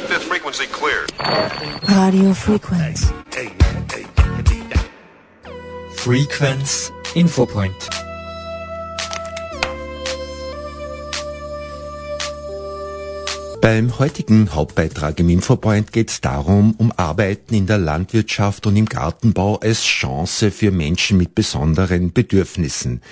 Keep this frequency clear. Radio Frequenz. Frequenz Infopoint. Beim heutigen Hauptbeitrag im Infopoint geht es darum, um Arbeiten in der Landwirtschaft und im Gartenbau als Chance für Menschen mit besonderen Bedürfnissen.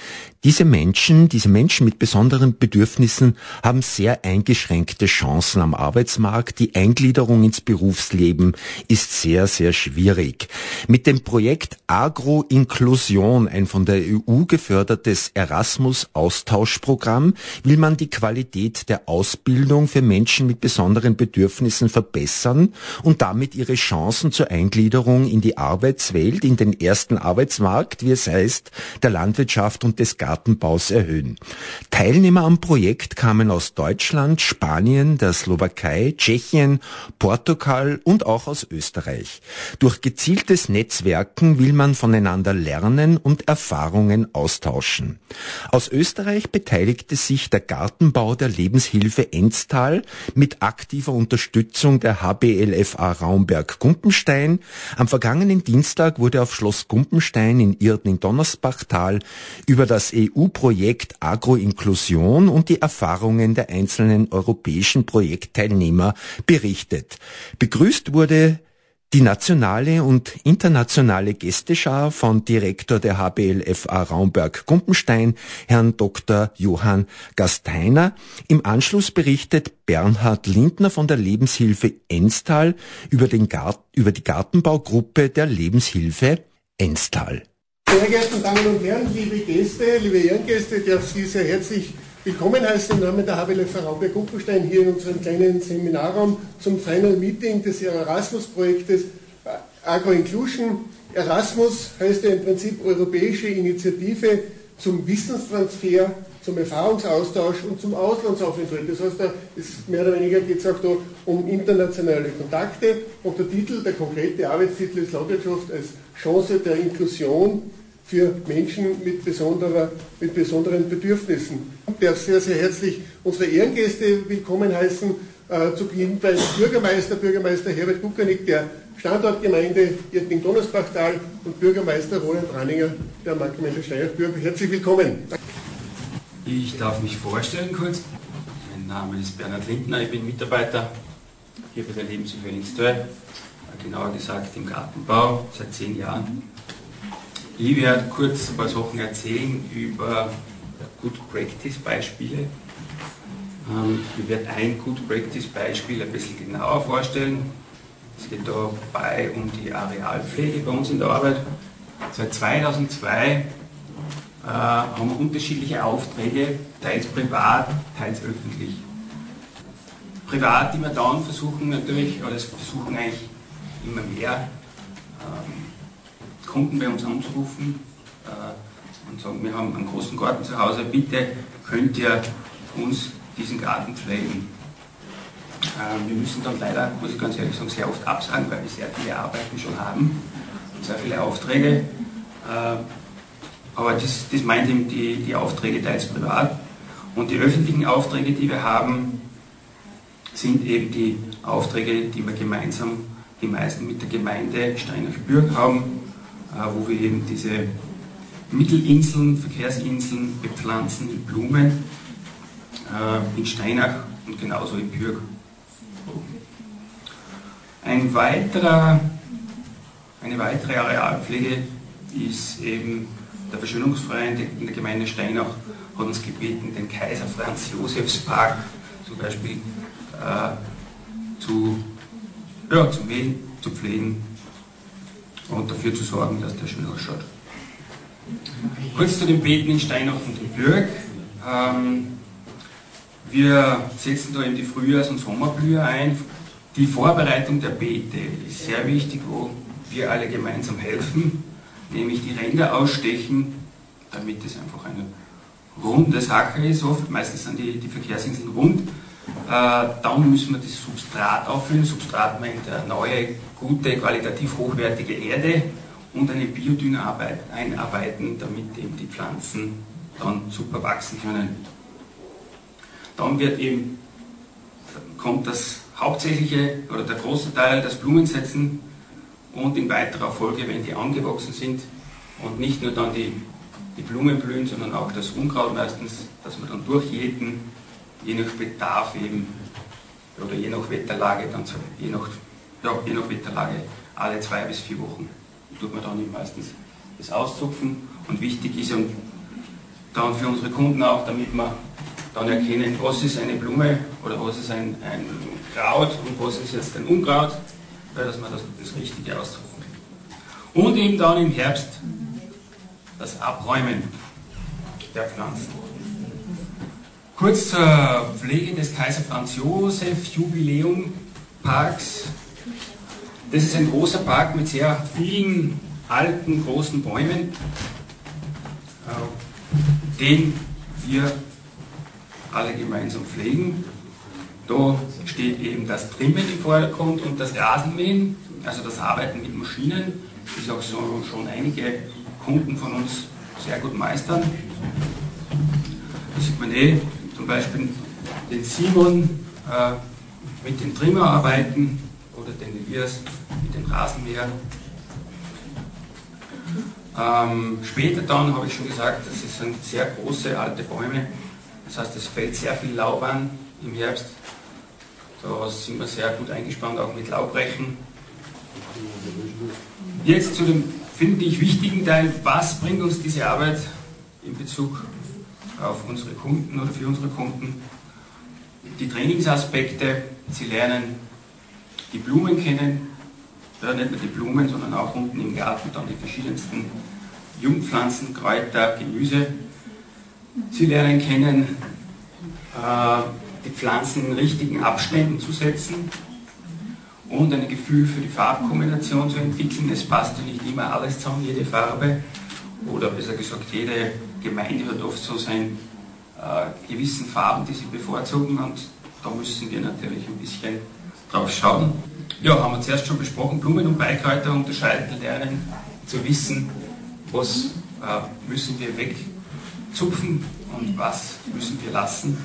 Diese Menschen, diese Menschen mit besonderen Bedürfnissen haben sehr eingeschränkte Chancen am Arbeitsmarkt. Die Eingliederung ins Berufsleben ist sehr, sehr schwierig. Mit dem Projekt Agro-Inklusion, ein von der EU gefördertes Erasmus-Austauschprogramm, will man die Qualität der Ausbildung für Menschen mit besonderen Bedürfnissen verbessern und damit ihre Chancen zur Eingliederung in die Arbeitswelt, in den ersten Arbeitsmarkt, wie es heißt, der Landwirtschaft und des Gartenbaus erhöhen. Teilnehmer am Projekt kamen aus Deutschland, Spanien, der Slowakei, Tschechien, Portugal und auch aus Österreich. Durch gezieltes Netzwerken will man voneinander lernen und Erfahrungen austauschen. Aus Österreich beteiligte sich der Gartenbau der Lebenshilfe Enstal mit aktiver Unterstützung der HBLFA Raumberg-Gumpenstein. Am vergangenen Dienstag wurde auf Schloss Gumpenstein in Irdning-Donnersbachtal über das EU-Projekt Agroinklusion und die Erfahrungen der einzelnen europäischen Projektteilnehmer berichtet. Begrüßt wurde die nationale und internationale Gästeschar von Direktor der HBLFA Raumberg-Gumpenstein, Herrn Dr. Johann Gasteiner. Im Anschluss berichtet Bernhard Lindner von der Lebenshilfe Enstal über, über die Gartenbaugruppe der Lebenshilfe Enstal. Sehr geehrte Damen und Herren, liebe Gäste, liebe Ehrengäste, ich darf Sie sehr herzlich willkommen heißen im Namen der HWLF Raumberg Gumpenstein hier in unserem kleinen Seminarraum zum Final Meeting des Erasmus-Projektes Agro Inclusion. Erasmus heißt ja im Prinzip Europäische Initiative zum Wissenstransfer, zum Erfahrungsaustausch und zum Auslandsaufenthalt. Das heißt, da ist mehr oder weniger geht es auch da um internationale Kontakte und der Titel, der konkrete Arbeitstitel ist Landwirtschaft als Chance der Inklusion für Menschen mit, besonderer, mit besonderen Bedürfnissen. Ich darf sehr, sehr herzlich unsere Ehrengäste willkommen heißen. Äh, zu Beginn beim Bürgermeister, Bürgermeister Herbert Bukanik der Standortgemeinde Irting-Donnersbachtal und Bürgermeister Roland Ranninger der Marktgemeinde Steiersburg. Herzlich willkommen. Ich darf mich vorstellen kurz. Mein Name ist Bernhard Lindner, ich bin Mitarbeiter hier bei der Lebenshilfe Instal, genauer gesagt im Gartenbau seit zehn Jahren. Ich werde kurz ein paar Sachen erzählen über Good Practice Beispiele. Ähm, ich werde ein Good Practice Beispiel ein bisschen genauer vorstellen. Es geht dabei um die Arealpflege bei uns in der Arbeit. Seit 2002 äh, haben wir unterschiedliche Aufträge, teils privat, teils öffentlich. Privat, die wir dann versuchen natürlich, oder das versuchen eigentlich immer mehr, ähm, Kunden bei uns anzurufen äh, und sagen, wir haben einen großen Garten zu Hause, bitte könnt ihr uns diesen Garten pflegen. Äh, wir müssen dann leider, muss ich ganz ehrlich sagen, sehr oft absagen, weil wir sehr viele Arbeiten schon haben und sehr viele Aufträge. Äh, aber das, das meint eben die, die Aufträge teils privat. Und die öffentlichen Aufträge, die wir haben, sind eben die Aufträge, die wir gemeinsam, die meisten mit der Gemeinde Steinach-Bürg haben äh, wo wir eben diese Mittelinseln, Verkehrsinseln bepflanzen mit Blumen äh, in Steinach und genauso in Bürg. Ein weiterer, eine weitere Arealpflege ist eben der Verschönungsverein in der Gemeinde Steinach hat uns gebeten, den Kaiser Franz Josefs Park zum Beispiel äh, zu, ja, zu mähen, zu pflegen und dafür zu sorgen, dass der schön ausschaut. Kurz zu den Beeten in Steinach und in Bürg. Ähm, wir setzen da eben die Frühjahrs- und Sommerblühe ein. Die Vorbereitung der Beete ist sehr wichtig, wo wir alle gemeinsam helfen, nämlich die Ränder ausstechen, damit es einfach eine runde Sache ist. Oft, meistens sind die, die Verkehrsinseln rund. Äh, dann müssen wir das Substrat auffüllen. Substrat meint eine neue gute, qualitativ hochwertige Erde und einen Biodünger einarbeiten, damit eben die Pflanzen dann super wachsen können. Dann wird eben, kommt das hauptsächliche oder der große Teil das Blumensetzen und in weiterer Folge, wenn die angewachsen sind und nicht nur dann die, die Blumen blühen, sondern auch das Unkraut meistens, dass man dann durchjäten, je nach Bedarf eben oder je nach Wetterlage, dann je nach, ja, je nach Wetterlage alle zwei bis vier Wochen tut man dann meistens das Auszupfen und wichtig ist dann für unsere Kunden auch, damit wir dann erkennen, was ist eine Blume oder was ist ein, ein Kraut und was ist jetzt ein Unkraut, dass man das, das Richtige ausdrücken. Und eben dann im Herbst das Abräumen der Pflanzen. Kurz zur Pflege des Kaiser Franz Josef Jubiläum Parks. Das ist ein großer Park mit sehr vielen alten, großen Bäumen, äh, den wir alle gemeinsam pflegen. Da steht eben das Trimmen im Vordergrund und das Rasenmähen, also das Arbeiten mit Maschinen, das auch schon einige Kunden von uns sehr gut meistern. Da sieht man eh zum Beispiel den Simon äh, mit dem Trimmer arbeiten oder den Elias mit dem Rasenmäher. Ähm, später dann habe ich schon gesagt, das sind sehr große alte Bäume. Das heißt, es fällt sehr viel Laub an im Herbst. Da sind wir sehr gut eingespannt, auch mit Laubrechen. Jetzt zu dem, finde ich, wichtigen Teil, was bringt uns diese Arbeit in Bezug auf unsere Kunden oder für unsere Kunden? Die Trainingsaspekte, sie lernen die Blumen kennen, ja, nicht nur die Blumen, sondern auch unten im Garten dann die verschiedensten Jungpflanzen, Kräuter, Gemüse. Sie lernen kennen, äh, die Pflanzen in richtigen Abständen zu setzen und ein Gefühl für die Farbkombination zu entwickeln. Es passt ja nicht immer alles zusammen, jede Farbe. Oder besser gesagt, jede Gemeinde hat oft so seine äh, gewissen Farben, die sie bevorzugen und da müssen wir natürlich ein bisschen drauf schauen. Ja, haben wir zuerst schon besprochen, Blumen und Beikräuter unterscheiden lernen, zu wissen, was äh, müssen wir wegzupfen und was müssen wir lassen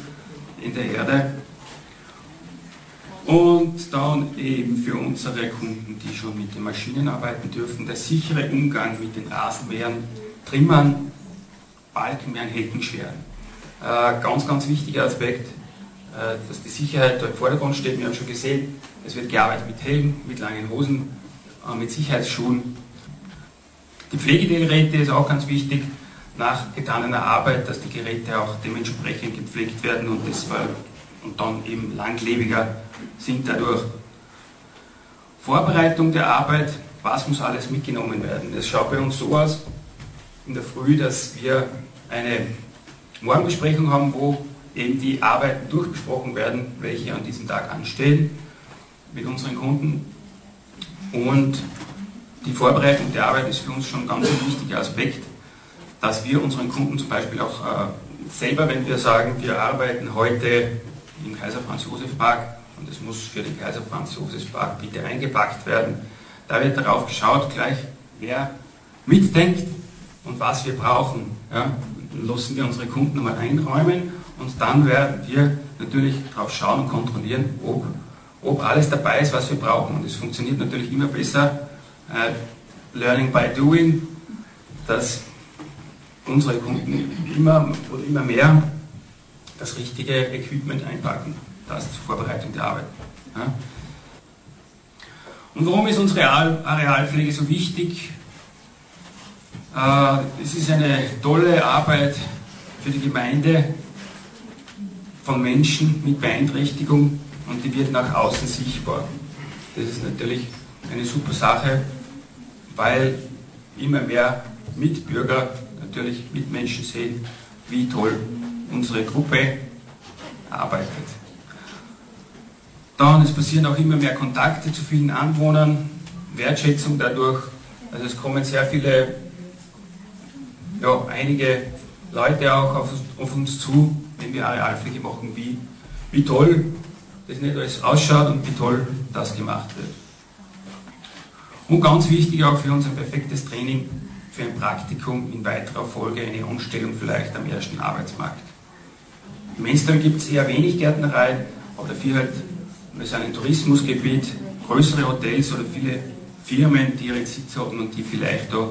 in der Erde. Und dann eben für unsere Kunden, die schon mit den Maschinen arbeiten dürfen, der sichere Umgang mit den Rasenmähern, Trimmern, Balkenmähern, Heckenschweren. Äh, ganz, ganz wichtiger Aspekt, äh, dass die Sicherheit da im Vordergrund steht. Wir haben schon gesehen, es wird gearbeitet mit Helm, mit langen Hosen, äh, mit Sicherheitsschuhen. Die Pflegegeräte ist auch ganz wichtig nach getaner Arbeit, dass die Geräte auch dementsprechend gepflegt werden und, das, und dann eben langlebiger sind dadurch. Vorbereitung der Arbeit, was muss alles mitgenommen werden? Es schaut bei uns so aus, in der Früh, dass wir eine Morgenbesprechung haben, wo eben die Arbeiten durchbesprochen werden, welche an diesem Tag anstehen mit unseren Kunden. Und die Vorbereitung der Arbeit ist für uns schon ganz ein wichtiger Aspekt, dass wir unseren Kunden zum Beispiel auch äh, selber, wenn wir sagen, wir arbeiten heute im Kaiser Franz Josef Park und es muss für den Kaiser Franz Josef Park bitte eingepackt werden, da wird darauf geschaut gleich, wer mitdenkt und was wir brauchen. Ja? Lassen wir unsere Kunden einmal einräumen und dann werden wir natürlich darauf schauen und kontrollieren, ob, ob alles dabei ist, was wir brauchen. Und es funktioniert natürlich immer besser, äh, Learning by Doing, dass unsere Kunden immer oder immer mehr das richtige Equipment einpacken. Das die Vorbereitung der Arbeit. Ja. Und warum ist unsere Arealpflege so wichtig? Äh, es ist eine tolle Arbeit für die Gemeinde von Menschen mit Beeinträchtigung und die wird nach außen sichtbar. Das ist natürlich eine super Sache, weil immer mehr Mitbürger natürlich Mitmenschen sehen, wie toll unsere Gruppe arbeitet. Dann, es passieren auch immer mehr Kontakte zu vielen Anwohnern, Wertschätzung dadurch. Also es kommen sehr viele, ja, einige Leute auch auf, auf uns zu, wenn wir Arealfläche machen, wie, wie toll das nicht alles ausschaut und wie toll das gemacht wird. Und ganz wichtig auch für uns ein perfektes Training für ein Praktikum in weiterer Folge eine Umstellung vielleicht am ersten Arbeitsmarkt. Im Menstal gibt es eher wenig Gärtnerei, aber dafür halt wir sind ein Tourismusgebiet, größere Hotels oder viele Firmen, die ihre Sitz haben und die vielleicht da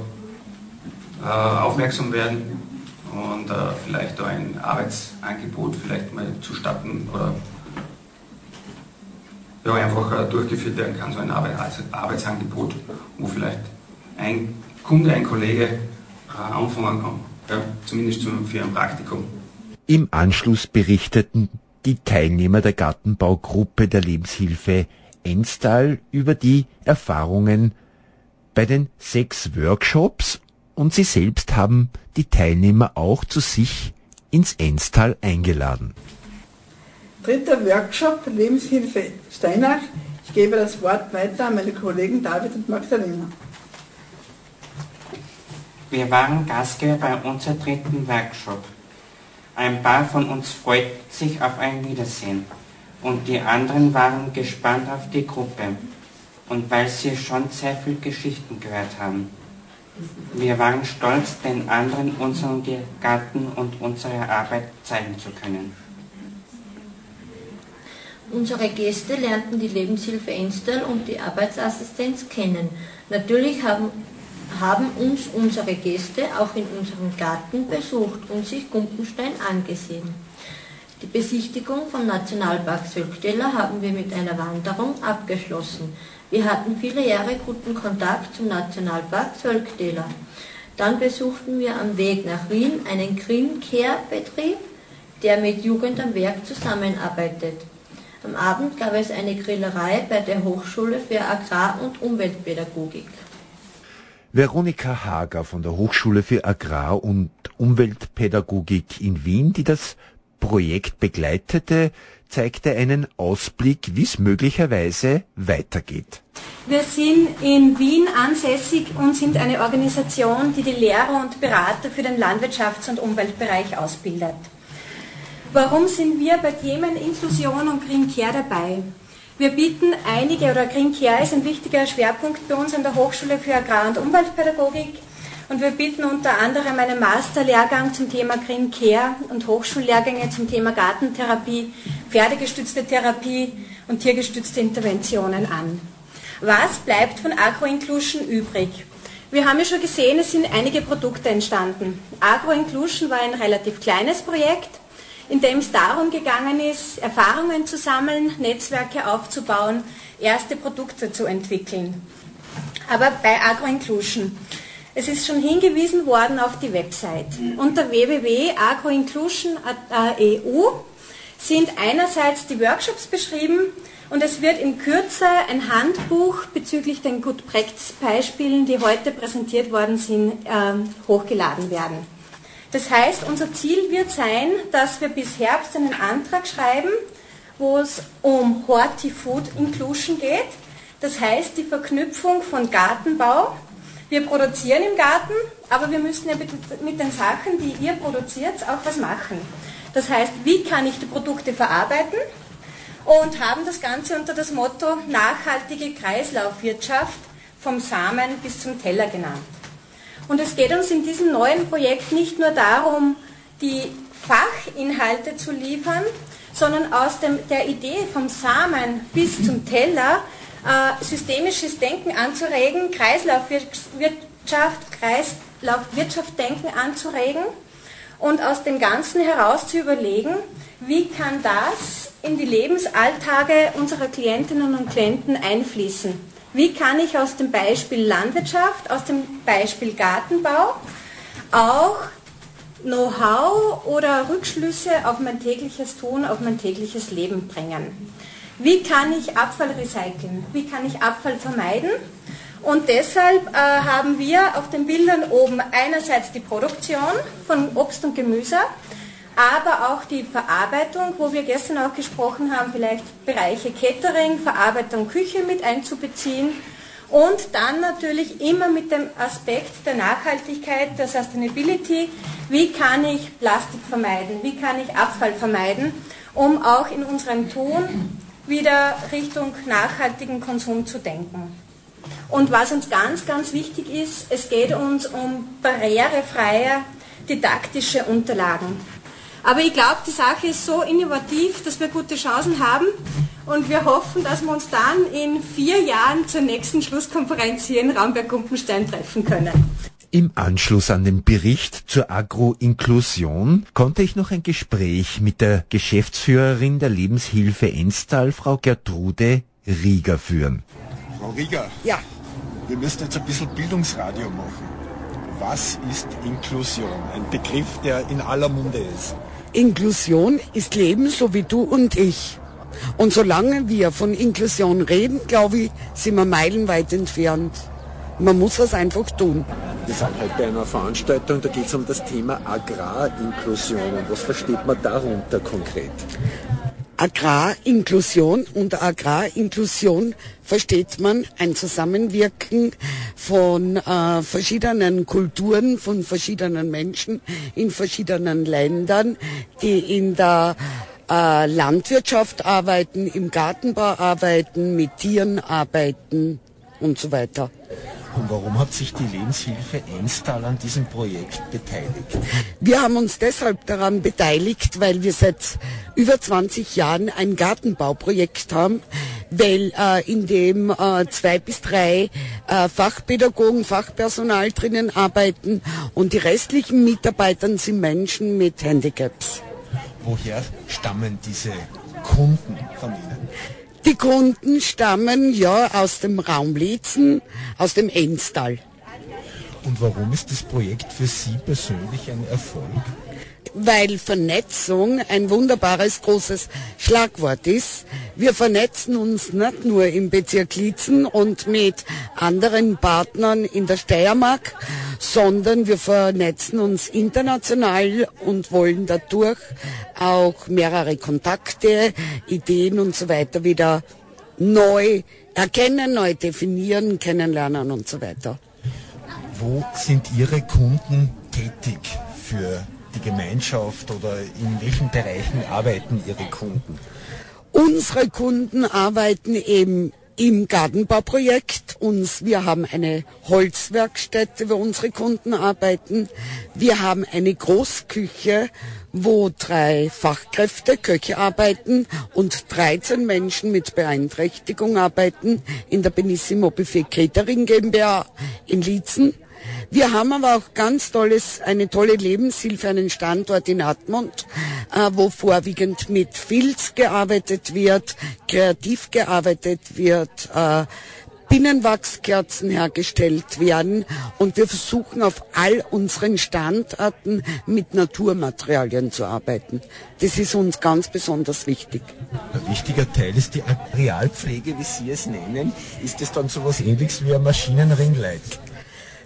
aufmerksam werden und äh, vielleicht da ein Arbeitsangebot vielleicht mal zustatten oder ja, einfach äh, durchgeführt werden kann, so ein Arbeitsangebot, wo vielleicht ein Kunde, ein Kollege äh, anfangen kann, ja, zumindest für ein Praktikum. Im Anschluss berichteten die Teilnehmer der Gartenbaugruppe der Lebenshilfe Enstal über die Erfahrungen bei den sechs Workshops und sie selbst haben die Teilnehmer auch zu sich ins Enstal eingeladen. Dritter Workshop Lebenshilfe Steinach. Ich gebe das Wort weiter an meine Kollegen David und Magdalena. Wir waren Gastgeber bei unserem dritten Workshop. Ein paar von uns freuten sich auf ein Wiedersehen und die anderen waren gespannt auf die Gruppe und weil sie schon sehr viel Geschichten gehört haben. Wir waren stolz, den anderen unseren Garten und unsere Arbeit zeigen zu können. Unsere Gäste lernten die Lebenshilfe Enstal und die Arbeitsassistenz kennen. Natürlich haben, haben uns unsere Gäste auch in unserem Garten besucht und sich Gumpenstein angesehen. Die Besichtigung vom Nationalpark Sölkteller haben wir mit einer Wanderung abgeschlossen. Wir hatten viele Jahre guten Kontakt zum Nationalpark Sölkteller. Dann besuchten wir am Weg nach Wien einen Green Care Betrieb, der mit Jugend am Werk zusammenarbeitet. Am Abend gab es eine Grillerei bei der Hochschule für Agrar- und Umweltpädagogik. Veronika Hager von der Hochschule für Agrar- und Umweltpädagogik in Wien, die das Projekt begleitete, zeigte einen Ausblick, wie es möglicherweise weitergeht. Wir sind in Wien ansässig und sind eine Organisation, die die Lehrer und Berater für den Landwirtschafts- und Umweltbereich ausbildet. Warum sind wir bei Themen Inklusion und Green Care dabei? Wir bieten einige, oder Green Care ist ein wichtiger Schwerpunkt bei uns an der Hochschule für Agrar- und Umweltpädagogik. Und wir bieten unter anderem einen Masterlehrgang zum Thema Green Care und Hochschullehrgänge zum Thema Gartentherapie, pferdegestützte Therapie und tiergestützte Interventionen an. Was bleibt von Agro-Inclusion übrig? Wir haben ja schon gesehen, es sind einige Produkte entstanden. Agro-Inclusion war ein relativ kleines Projekt in dem es darum gegangen ist, Erfahrungen zu sammeln, Netzwerke aufzubauen, erste Produkte zu entwickeln. Aber bei AgroInclusion, es ist schon hingewiesen worden auf die Website. Unter www.agroinclusion.eu sind einerseits die Workshops beschrieben und es wird in Kürze ein Handbuch bezüglich den Good Practice Beispielen, die heute präsentiert worden sind, äh, hochgeladen werden. Das heißt, unser Ziel wird sein, dass wir bis Herbst einen Antrag schreiben, wo es um Horti-Food Inclusion geht. Das heißt, die Verknüpfung von Gartenbau. Wir produzieren im Garten, aber wir müssen ja mit den Sachen, die ihr produziert, auch was machen. Das heißt, wie kann ich die Produkte verarbeiten? Und haben das Ganze unter das Motto nachhaltige Kreislaufwirtschaft vom Samen bis zum Teller genannt. Und es geht uns in diesem neuen Projekt nicht nur darum, die Fachinhalte zu liefern, sondern aus dem, der Idee vom Samen bis zum Teller systemisches Denken anzuregen, Kreislaufwirtschaft, Kreislaufwirtschaft-Denken anzuregen und aus dem Ganzen heraus zu überlegen, wie kann das in die Lebensalltage unserer Klientinnen und Klienten einfließen. Wie kann ich aus dem Beispiel Landwirtschaft, aus dem Beispiel Gartenbau auch Know-how oder Rückschlüsse auf mein tägliches Tun, auf mein tägliches Leben bringen? Wie kann ich Abfall recyceln? Wie kann ich Abfall vermeiden? Und deshalb äh, haben wir auf den Bildern oben einerseits die Produktion von Obst und Gemüse, aber auch die Verarbeitung, wo wir gestern auch gesprochen haben, vielleicht Bereiche Catering, Verarbeitung Küche mit einzubeziehen und dann natürlich immer mit dem Aspekt der Nachhaltigkeit, der Sustainability, wie kann ich Plastik vermeiden, wie kann ich Abfall vermeiden, um auch in unserem Tun wieder Richtung nachhaltigen Konsum zu denken. Und was uns ganz, ganz wichtig ist, es geht uns um barrierefreie didaktische Unterlagen. Aber ich glaube, die Sache ist so innovativ, dass wir gute Chancen haben. und wir hoffen, dass wir uns dann in vier Jahren zur nächsten Schlusskonferenz hier in Ramberg-Gumpenstein treffen können. Im Anschluss an den Bericht zur Agroinklusion konnte ich noch ein Gespräch mit der Geschäftsführerin der Lebenshilfe Enstal, Frau Gertrude Rieger, führen. Frau Rieger. Ja. Wir müssen jetzt ein bisschen Bildungsradio machen. Was ist Inklusion? Ein Begriff, der in aller Munde ist. Inklusion ist Leben so wie du und ich. Und solange wir von Inklusion reden, glaube ich, sind wir meilenweit entfernt. Man muss das einfach tun. Wir sind heute bei einer Veranstaltung, da geht es um das Thema Agrarinklusion. Was versteht man darunter konkret? Agrarinklusion. Unter Agrarinklusion versteht man ein Zusammenwirken von äh, verschiedenen Kulturen, von verschiedenen Menschen in verschiedenen Ländern, die in der äh, Landwirtschaft arbeiten, im Gartenbau arbeiten, mit Tieren arbeiten und so weiter. Und warum hat sich die Lebenshilfe Enstal an diesem Projekt beteiligt? Wir haben uns deshalb daran beteiligt, weil wir seit über 20 Jahren ein Gartenbauprojekt haben, weil äh, in dem äh, zwei bis drei äh, Fachpädagogen, Fachpersonal drinnen arbeiten und die restlichen Mitarbeiter sind Menschen mit Handicaps. Woher stammen diese Kunden von Ihnen? Die Kunden stammen ja aus dem Raum Lietzen, aus dem Enstal. Und warum ist das Projekt für Sie persönlich ein Erfolg? Weil Vernetzung ein wunderbares großes Schlagwort ist. Wir vernetzen uns nicht nur im Bezirk Lietzen und mit anderen Partnern in der Steiermark, sondern wir vernetzen uns international und wollen dadurch auch mehrere Kontakte, Ideen und so weiter wieder neu erkennen, neu definieren, kennenlernen und so weiter. Wo sind Ihre Kunden tätig für die Gemeinschaft oder in welchen Bereichen arbeiten Ihre Kunden? Unsere Kunden arbeiten eben im Gartenbauprojekt. Uns, wir haben eine Holzwerkstätte, wo unsere Kunden arbeiten. Wir haben eine Großküche, wo drei Fachkräfte, Köche arbeiten und 13 Menschen mit Beeinträchtigung arbeiten in der Benissimo Buffet Catering GmbH in Lietzen. Wir haben aber auch ganz tolles, eine tolle Lebenshilfe, einen Standort in Admont, äh, wo vorwiegend mit Filz gearbeitet wird, kreativ gearbeitet wird, äh, Binnenwachskerzen hergestellt werden und wir versuchen auf all unseren Standorten mit Naturmaterialien zu arbeiten. Das ist uns ganz besonders wichtig. Ein wichtiger Teil ist die Arealpflege, wie Sie es nennen. Ist es dann so etwas ähnliches wie ein Maschinenringleit?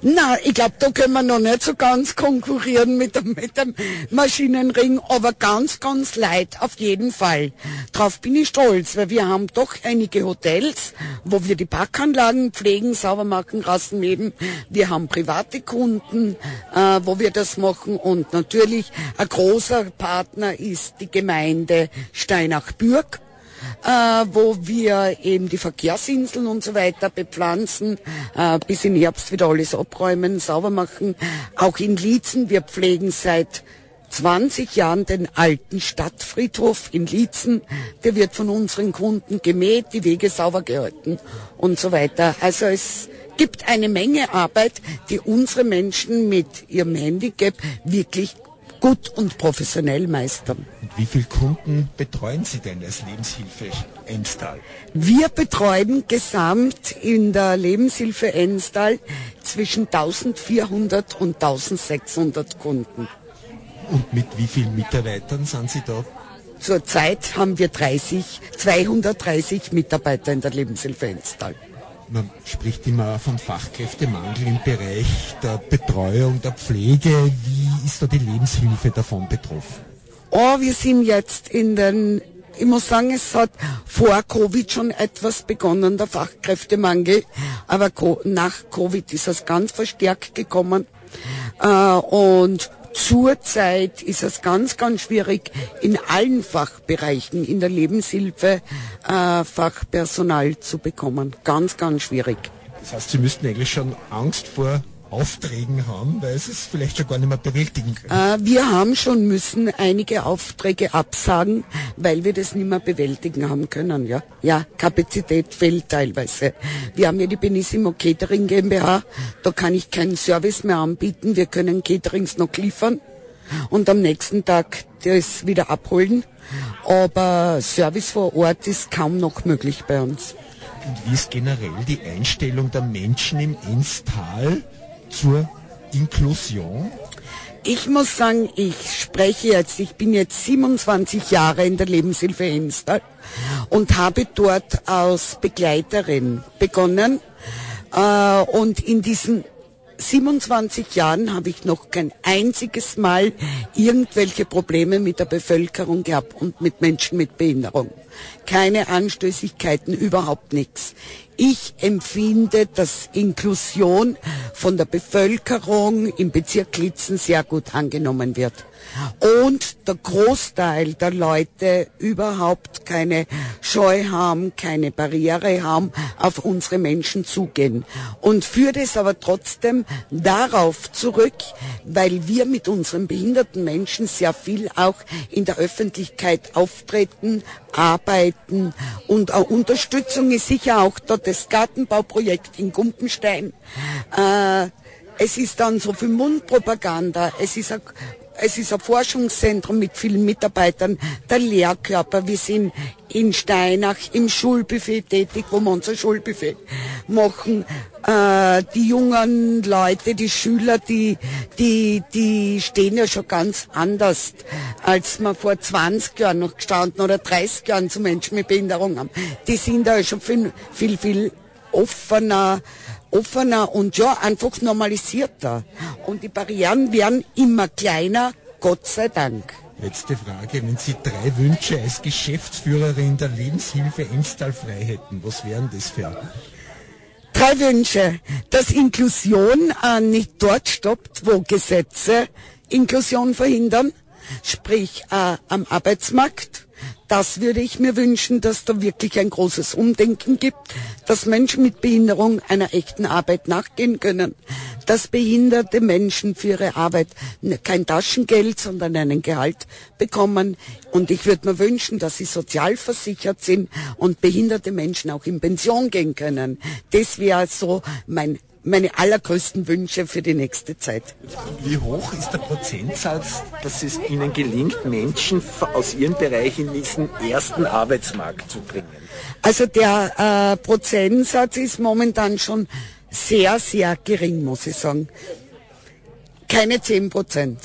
Na, ich glaube, da können wir noch nicht so ganz konkurrieren mit dem, mit dem Maschinenring, aber ganz, ganz leid auf jeden Fall. Drauf bin ich stolz, weil wir haben doch einige Hotels, wo wir die Parkanlagen pflegen, sauber machen, Rassen heben. Wir haben private Kunden, äh, wo wir das machen und natürlich ein großer Partner ist die Gemeinde Steinach-Bürg äh, wo wir eben die Verkehrsinseln und so weiter bepflanzen, äh, bis im Herbst wieder alles abräumen, sauber machen. Auch in Lietzen, wir pflegen seit 20 Jahren den alten Stadtfriedhof in Lietzen. Der wird von unseren Kunden gemäht, die Wege sauber gehalten und so weiter. Also es gibt eine Menge Arbeit, die unsere Menschen mit ihrem Handicap wirklich gut und professionell meistern. Und wie viele Kunden betreuen Sie denn als Lebenshilfe Enstal? Wir betreuen gesamt in der Lebenshilfe Enstal zwischen 1400 und 1600 Kunden. Und mit wie vielen Mitarbeitern sind Sie da? Zurzeit haben wir 30, 230 Mitarbeiter in der Lebenshilfe Enstal. Man spricht immer von Fachkräftemangel im Bereich der Betreuung, der Pflege. Wie ist da die Lebenshilfe davon betroffen? Oh, wir sind jetzt in den, ich muss sagen, es hat vor Covid schon etwas begonnen, der Fachkräftemangel, aber nach Covid ist es ganz verstärkt gekommen. Äh, und Zurzeit ist es ganz, ganz schwierig, in allen Fachbereichen in der Lebenshilfe äh, Fachpersonal zu bekommen. Ganz, ganz schwierig. Das heißt, Sie müssten eigentlich schon Angst vor Aufträgen haben, weil sie es vielleicht schon gar nicht mehr bewältigen können? Äh, wir haben schon müssen einige Aufträge absagen, weil wir das nicht mehr bewältigen haben können. Ja, ja Kapazität fehlt teilweise. Wir haben ja die Benissimo Catering GmbH, da kann ich keinen Service mehr anbieten. Wir können Caterings noch liefern und am nächsten Tag das wieder abholen. Aber Service vor Ort ist kaum noch möglich bei uns. Und wie ist generell die Einstellung der Menschen im Enstal zur Inklusion? Ich muss sagen, ich spreche jetzt, ich bin jetzt 27 Jahre in der Lebenshilfe Enstal und habe dort als Begleiterin begonnen. Äh, und in diesen 27 Jahren habe ich noch kein einziges Mal irgendwelche Probleme mit der Bevölkerung gehabt und mit Menschen mit Behinderung. Keine Anstößigkeiten, überhaupt nichts. Ich empfinde, dass Inklusion von der Bevölkerung im Bezirk Litzen sehr gut angenommen wird und der Großteil der Leute überhaupt keine Scheu haben, keine Barriere haben, auf unsere Menschen zugehen. Und führt es aber trotzdem darauf zurück, weil wir mit unseren behinderten Menschen sehr viel auch in der Öffentlichkeit auftreten, arbeiten und Unterstützung ist sicher auch dort das Gartenbauprojekt in Gumpenstein. Äh, es ist dann so viel Mundpropaganda, es ist es ist ein Forschungszentrum mit vielen Mitarbeitern, der Lehrkörper. Wir sind in Steinach im Schulbuffet tätig, wo wir unser Schulbuffet machen. Äh, die jungen Leute, die Schüler, die, die, die stehen ja schon ganz anders, als wir vor 20 Jahren noch gestanden oder 30 Jahren zu Menschen mit Behinderung haben. Die sind da schon viel, viel, viel offener, offener und ja, einfach normalisierter. Und die Barrieren werden immer kleiner, Gott sei Dank. Letzte Frage, wenn Sie drei Wünsche als Geschäftsführerin der Lebenshilfe Emstal frei hätten, was wären das für? Drei Wünsche, dass Inklusion äh, nicht dort stoppt, wo Gesetze Inklusion verhindern, sprich äh, am Arbeitsmarkt das würde ich mir wünschen, dass da wirklich ein großes Umdenken gibt, dass Menschen mit Behinderung einer echten Arbeit nachgehen können, dass behinderte Menschen für ihre Arbeit kein Taschengeld, sondern einen Gehalt bekommen. Und ich würde mir wünschen, dass sie sozial versichert sind und behinderte Menschen auch in Pension gehen können. Das wäre so mein meine allergrößten Wünsche für die nächste Zeit. Wie hoch ist der Prozentsatz, dass es Ihnen gelingt, Menschen aus Ihrem Bereich in diesen ersten Arbeitsmarkt zu bringen? Also der äh, Prozentsatz ist momentan schon sehr, sehr gering, muss ich sagen. Keine 10 Prozent.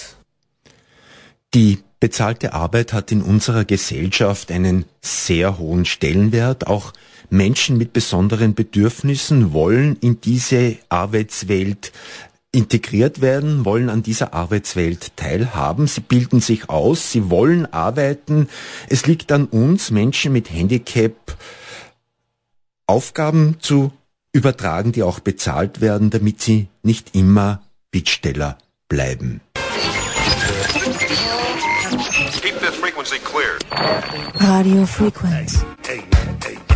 Die bezahlte Arbeit hat in unserer Gesellschaft einen sehr hohen Stellenwert, auch Menschen mit besonderen Bedürfnissen wollen in diese Arbeitswelt integriert werden, wollen an dieser Arbeitswelt teilhaben, sie bilden sich aus, sie wollen arbeiten. Es liegt an uns, Menschen mit Handicap, Aufgaben zu übertragen, die auch bezahlt werden, damit sie nicht immer Bittsteller bleiben. frequency clear. Audio frequency. Take, take, take.